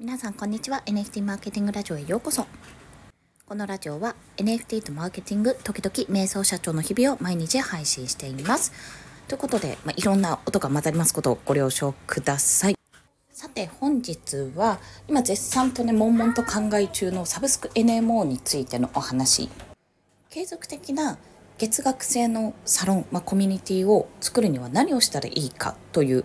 皆さんこんにちは。NFT マーケティングラジオへようこそ。このラジオは NFT とマーケティング時々瞑想社長の日々を毎日配信しています。ということで、まあ、いろんな音が混ざりますことをご了承ください。さて本日は今絶賛とね悶々と考え中のサブスク NMO についてのお話。継続的な月額制のサロン、まあ、コミュニティを作るには何をしたらいいかという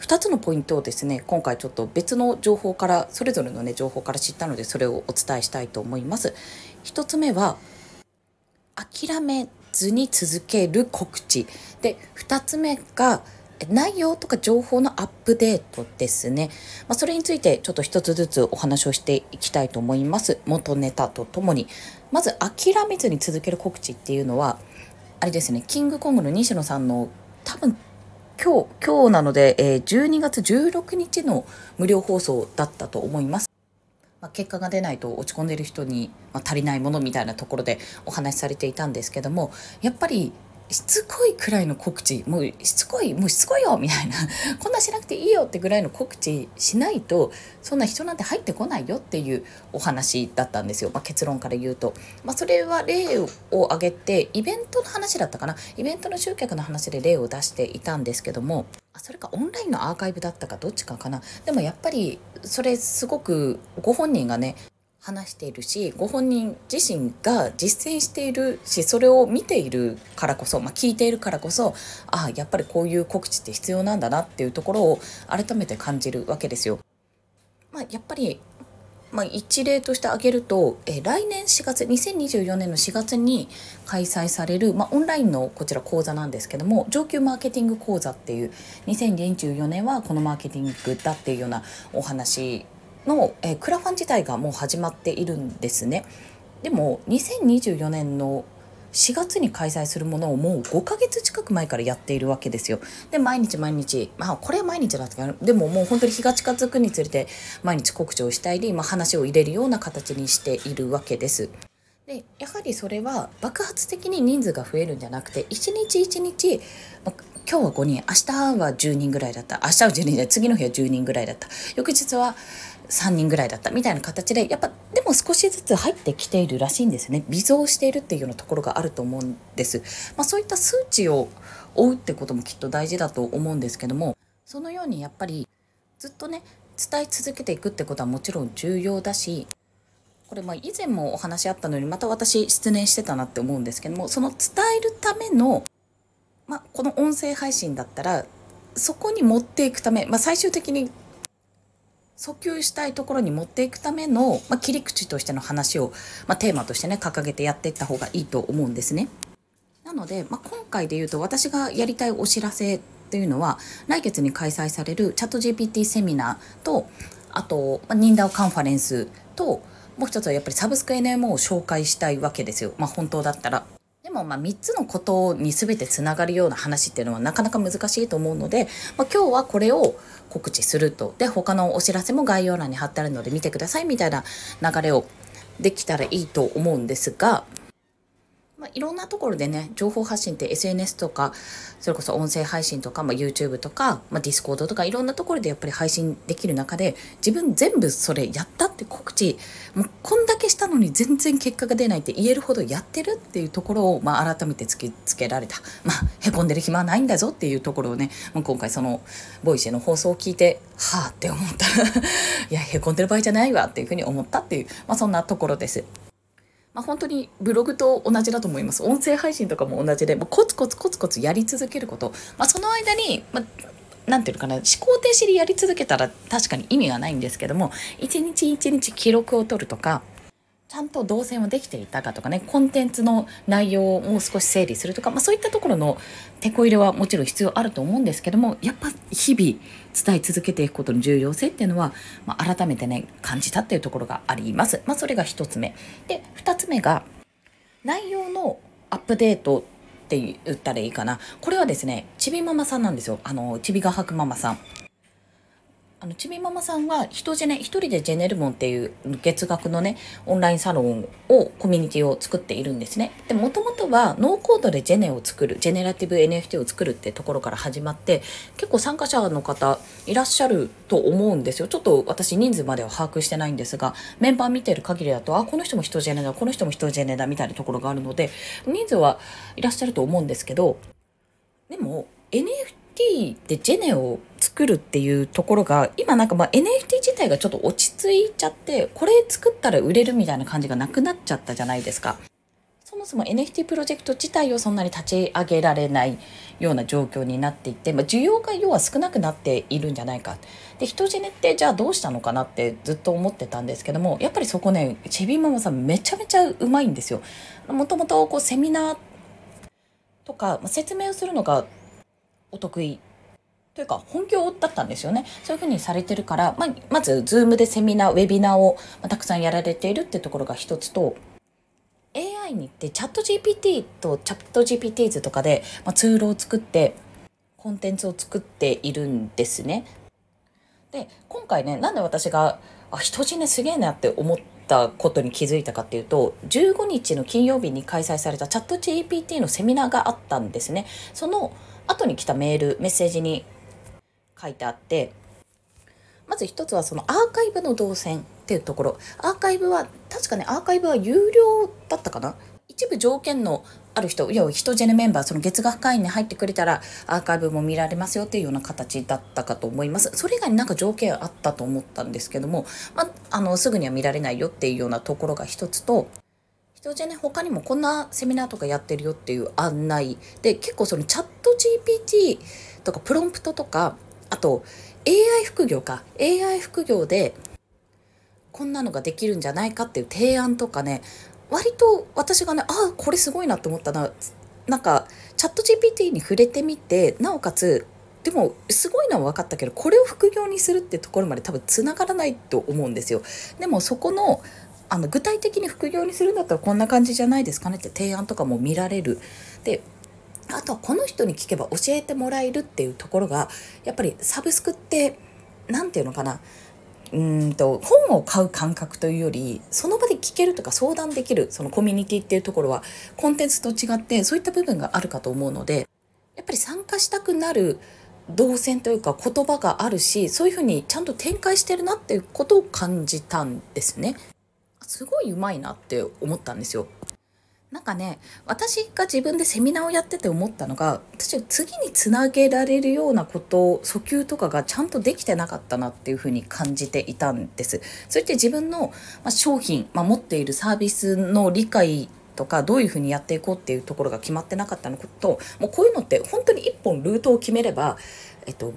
2つのポイントをですね今回ちょっと別の情報からそれぞれのね情報から知ったのでそれをお伝えしたいと思います。1つ目は諦めずに続ける告知。で2つ目が内容とか情報のアップデートですね、まあ、それについてちょっと一つずつお話をしていきたいと思います。元ネタとともに。まず諦めずに続ける告知っていうのはあれですねキングコングの西野さんの多分今日、今日なので、えー、12月16日の無料放送だったと思います。まあ、結果が出ないと落ち込んでる人に、まあ、足りないものみたいなところでお話しされていたんですけどもやっぱりしつこいくらいの告知もうしつこいもうしつこいよみたいな。こんなしなくていいよってぐらいの告知しないとそんな人なんて入ってこないよっていうお話だったんですよ、まあ、結論から言うと、まあ、それは例を挙げてイベントの話だったかな。イベントの集客の話で例を出していたんですけども。それかオンラインのアーカイブだったかどっちかかな。でもやっぱりそれすごくご本人がね話しているしご本人自身が実践しているしそれを見ているからこそ、まあ、聞いているからこそああやっぱりこういう告知って必要なんだなっていうところを改めて感じるわけですよ。まあ、やっぱりまあ、一例として挙げると、え来年4月2024年の4月に開催される、まあ、オンラインのこちら講座なんですけども上級マーケティング講座っていう2024年はこのマーケティングだっていうようなお話の、えー、クラファン自体がもう始まっているんですね。でも2024年の4月に開催するものをもう5ヶ月近く前からやっているわけですよ。で毎日毎日まあこれは毎日だったでももう本当に日が近づくにつれて毎日告知をしたり、まあ、話を入れるような形にしているわけです。でやはりそれは爆発的に人数が増えるんじゃなくて一日一日、まあ、今日は5人明日は10人ぐらいだった。明日は10人で次の日は10人ぐらいだった。翌日は3人ぐらいだったみたいな形でやっぱでも少しずつ入ってきているらしいんですね。微増しているっていうようなところがあると思うんです、まあ、そういった数値を追うってこともきっと大事だと思うんですけどもそのようにやっぱりずっとね伝え続けていくってことはもちろん重要だしこれま以前もお話あったのにまた私失念してたなって思うんですけどもその伝えるための、まあ、この音声配信だったらそこに持っていくため、まあ、最終的に訴求したいところに持っていくための、まあ、切り口としての話を、まあ、テーマとしてね掲げてやっていった方がいいと思うんですね。なので、まあ、今回で言うと私がやりたいお知らせっていうのは来月に開催されるチャット GPT セミナーとあと、まあ、ニンダオカンファレンスともう一つはやっぱりサブスク NMO を紹介したいわけですよ、まあ、本当だったら。でもまあ3つのことに全てつながるような話っていうのはなかなか難しいと思うので、まあ、今日はこれを告知すると。で他のお知らせも概要欄に貼ってあるので見てくださいみたいな流れをできたらいいと思うんですがまあ、いろんなところでね情報発信って SNS とかそれこそ音声配信とか、まあ、YouTube とか、まあ、Discord とかいろんなところでやっぱり配信できる中で自分全部それやったって告知もうこんだけしたのに全然結果が出ないって言えるほどやってるっていうところを、まあ、改めて突きつけられた、まあ、へこんでる暇はないんだぞっていうところをねもう今回その Voicy の放送を聞いてはあって思ったらいやへこんでる場合じゃないわっていうふうに思ったっていう、まあ、そんなところです。まあ、本当にブログと同じだと思います。音声配信とかも同じでもうコツコツコツコツやり続けること、まあ、その間に、まあ、なんていうのかな思考停止でやり続けたら確かに意味がないんですけども一日一日記録を取るとかちゃんと動線はできていたかとかねコンテンツの内容をもう少し整理するとか、まあ、そういったところの手こ入れはもちろん必要あると思うんですけどもやっぱ日々伝え続けていくことの重要性っていうのは、まあ、改めてね感じたっていうところがあります。まあ、それが1つ目。で2つ目が内容のアップデートって言ったらいいかな。これはですねちびママさんなんですよ。あのちびがはくママさん。あのちびママさんは人ジェネ一人でジェネルモンっていう月額のねオンラインサロンをコミュニティを作っているんですね。でもともとはノーコードでジェネを作るジェネラティブ NFT を作るってところから始まって結構参加者の方いらっしゃると思うんですよ。ちょっと私人数までは把握してないんですがメンバー見てる限りだとあこの人も人ジェネだこの人も人ジェネだみたいなところがあるので人数はいらっしゃると思うんですけどでも NFT NFT でジェネを作るっていうところが今なんかま NFT 自体がちょっと落ち着いちゃってこれ作ったら売れるみたいな感じがなくなっちゃったじゃないですか。そもそも NFT プロジェクト自体をそんなに立ち上げられないような状況になっていて、まあ、需要が要は少なくなっているんじゃないか。で人ジェネってじゃあどうしたのかなってずっと思ってたんですけどもやっぱりそこねチビママさんめちゃめちゃうまいんですよ。もともとセミナーとか、説明をするのがお得意というか本業だったんですよねそういうふうにされてるから、まあ、まず Zoom でセミナーウェビナーをたくさんやられているってところが一つと AI に行ってチャット GPT とチャット GPTs とかで、まあ、ツールを作ってコンテンツを作っているんですね。で今回ねなんで私があ人死ねすげえなって思ったことに気づいたかっていうと15日の金曜日に開催されたチャット GPT のセミナーがあったんですね。その後に来たメールメッセージに書いてあってまず一つはそのアーカイブの動線っていうところ。アーカイブは確かねアーカイブは有料だったかな？一部条件のある人要は人ジェネメンバーその月額会員に入ってくれたらアーカイブも見られますよっていうような形だったかと思います。それ以外になんか条件あったと思ったんですけども、まあ、のすぐには見られないよっていうようなところが一つと人じゃね他にもこんなセミナーとかやってるよっていう案内で結構そのチャット GPT とかプロンプトとかあと AI 副業か AI 副業でこんなのができるんじゃないかっていう提案とかね割と私がねああこれすごいなと思ったななんかチャット GPT に触れてみてなおかつでもすごいのは分かったけどこれを副業にするってところまで多分つながらないと思うんですよ。でもそこのあの具体的に副業にするんだったらこんな感じじゃないですかねって提案とかも見られる。であとはこの人に聞けば教えてもらえるっていうところがやっぱりサブスクって何て言うのかなうんと本を買う感覚というよりその場で聞けるとか相談できるそのコミュニティっていうところはコンテンツと違ってそういった部分があるかと思うのでやっぱり参加したくなる動線というか言葉があるしそういうふうにちゃんと展開してるなっていうことを感じたんですね。すごいうまいなって思ったんですよ。なんかね私が自分でセミナーをやってて思ったのが私は次につなげられるようなこと訴求とかがちゃんとできてなかったなっていうふうに感じていたんです。それって自分の商品、まあ、持っているサービスの理解とかどういうふうにやっていこうっていうところが決まってなかったのこともうこういうのって本当に一本ルートを決めれば、えっと、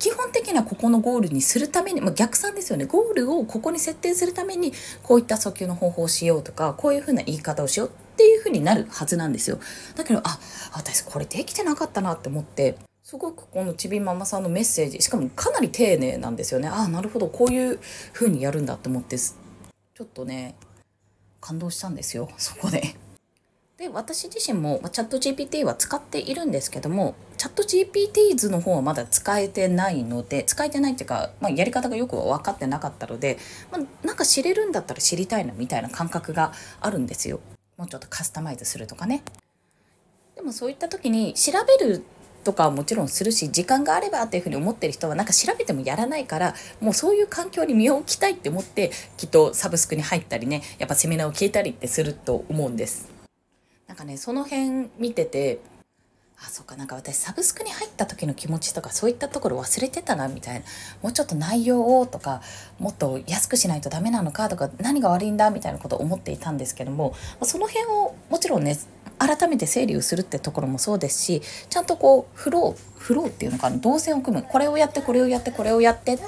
基本的にはここのゴールにするために、まあ、逆算ですよねゴールをここに設定するためにこういった訴求の方法をしようとかこういうふうな言い方をしようっていうふうになるはずなんですよだけどあ私これできてなかったなって思ってすごくこのちびママさんのメッセージしかもかなり丁寧なんですよねああなるほどこういうふうにやるんだって思ってちょっとね感動したんですよそこで。で私自身もチャット GPT は使っているんですけどもチャット GPTs の方はまだ使えてないので使えてないっていうか、まあ、やり方がよく分かってなかったので、まあ、なんか知れるんだったら知りたいなみたいな感覚があるんですよ。もうちょっとカスタマイズするとかね。でもそういった時に調べるとかはもちろんするし時間があればっていうふうに思ってる人はなんか調べてもやらないからもうそういう環境に身を置きたいって思ってきっとサブスクに入ったりねやっぱセミナーを聞いたりってすると思うんです。なんかねその辺見ててあそっかなんか私サブスクに入った時の気持ちとかそういったところ忘れてたなみたいな。もうちょっと内容をとかもっと安くしないとダメなのかとか何が悪いんだみたいなことを思っていたんですけどもその辺をもちろんね改めて整理をするってところもそうですしちゃんとこうフローフローっていうのかな動線を組む。これをやってこれをやってこれをやってっ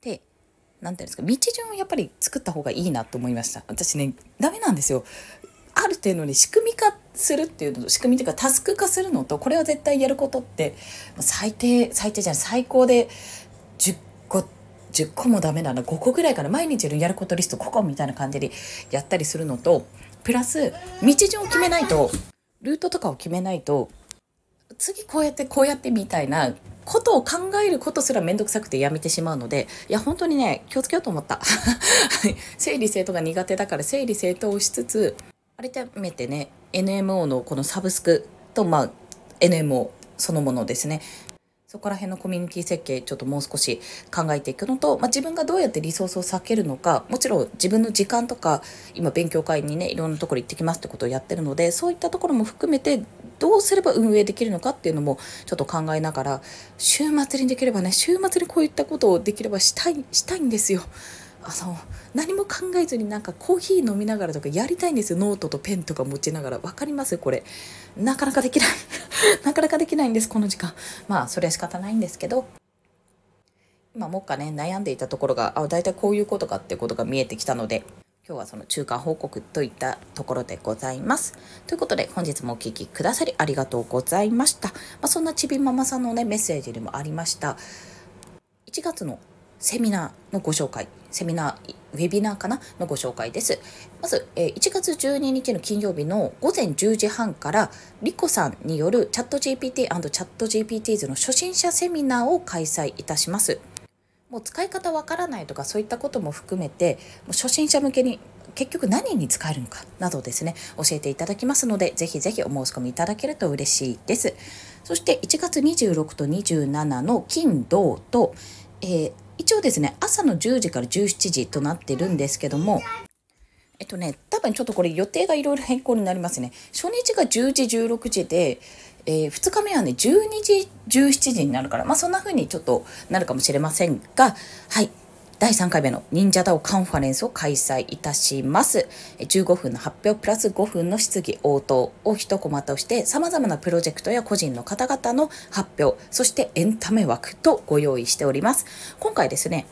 て何て言うんですか道順をやっぱり作った方がいいなと思いました。私ねダメなんですよ。ある程度に仕組み化するっていうの仕組みっていうかタスク化するのとこれは絶対やることって最低最低じゃない最高で10個10個もダメなら5個ぐらいから毎日やることリスト5個みたいな感じでやったりするのとプラス道順を決めないとルートとかを決めないと次こうやってこうやってみたいなことを考えることすらめんどくさくてやめてしまうのでいや本当にね気をつけようと思った。整理整頓が苦手だから整理整頓をしつつ改めてね NMO のこのサブスクとまあ NMO そのものですねそこら辺のコミュニティ設計ちょっともう少し考えていくのと、まあ、自分がどうやってリソースを避けるのかもちろん自分の時間とか今勉強会にねいろんなところ行ってきますってことをやってるのでそういったところも含めてどうすれば運営できるのかっていうのもちょっと考えながら週末にできればね週末にこういったことをできればしたいしたいんですよ。あの何も考えずになんかコーヒー飲みながらとかやりたいんですよ。ノートとペンとか持ちながら。分かります？これ。なかなかできない。なかなかできないんですこの時間。まあそれは仕方ないんですけど。今もっかね悩んでいたところがあ大体こういうことかってことが見えてきたので今日はその中間報告といったところでございます。ということで本日もお聴きくださりありがとうございました。まあ、そんなちびママさんのねメッセージにもありました。1月のセミナーのご紹介セミナーウェビナーかなのご紹介です。まず、1月12日の金曜日の午前10時半からリコさんによるチャット GPT& チャット GPTs の初心者セミナーを開催いたします。もう使い方わからないとかそういったことも含めて初心者向けに結局何に使えるのかなどですね教えていただきますのでぜひぜひお申し込みいただけると嬉しいです。そして1月26と27の金土と、えー、一応ですね朝の10時から17時となってるんですけどもえっとね多分ちょっとこれ予定がいろいろ変更になりますね。初日が10時16時で、えー、2日目はね12時17時になるからまあそんな風にちょっとなるかもしれませんがはい。第3回目の忍者ダオカンファレンスを開催いたします。15分の発表プラス5分の質疑応答を一コマとして様々なプロジェクトや個人の方々の発表、そしてエンタメ枠とご用意しております。今回ですね、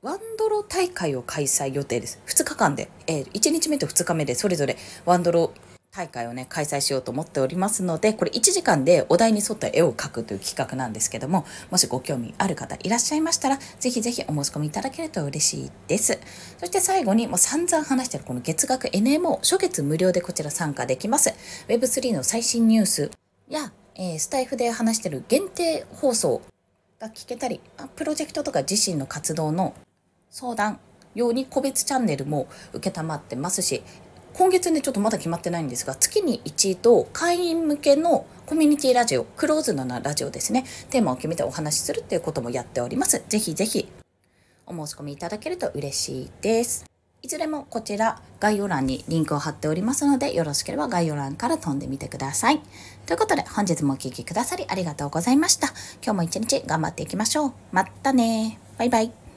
ワンドロ大会を開催予定です。2日間で、えー、1日目と2日目でそれぞれワンドロ大会をね開催しようと思っておりますのでこれ1時間でお題に沿った絵を描くという企画なんですけどももしご興味ある方いらっしゃいましたらぜひぜひお申し込みいただけると嬉しいです。そして最後にもう散々話してるこの月額 NMO 初月無料でこちら参加できます。Web3 の最新ニュースや、えー、スタイフで話してる限定放送が聞けたりプロジェクトとか自身の活動の相談用に個別チャンネルも承ってますし今月ねちょっとまだ決まってないんですが月に一度会員向けのコミュニティラジオクローズドなラジオですね。テーマを決めてお話しするっていうこともやっております。ぜひぜひお申し込みいただけると嬉しいです。いずれもこちら概要欄にリンクを貼っておりますのでよろしければ概要欄から飛んでみてください。ということで本日もお聴きくださりありがとうございました。今日も一日頑張っていきましょう。またね。バイバイ。